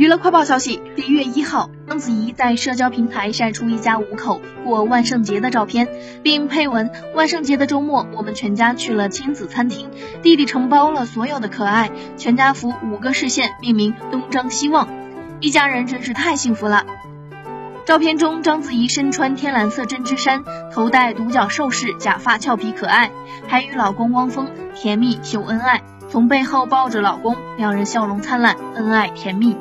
娱乐快报消息：十一月一号，章子怡在社交平台晒出一家五口过万圣节的照片，并配文：“万圣节的周末，我们全家去了亲子餐厅，弟弟承包了所有的可爱，全家福五个视线，命名东张西望，一家人真是太幸福了。”照片中，章子怡身穿天蓝色针织衫，头戴独角兽饰，假发俏皮可爱，还与老公汪峰甜蜜秀恩爱，从背后抱着老公，两人笑容灿烂，恩爱甜蜜。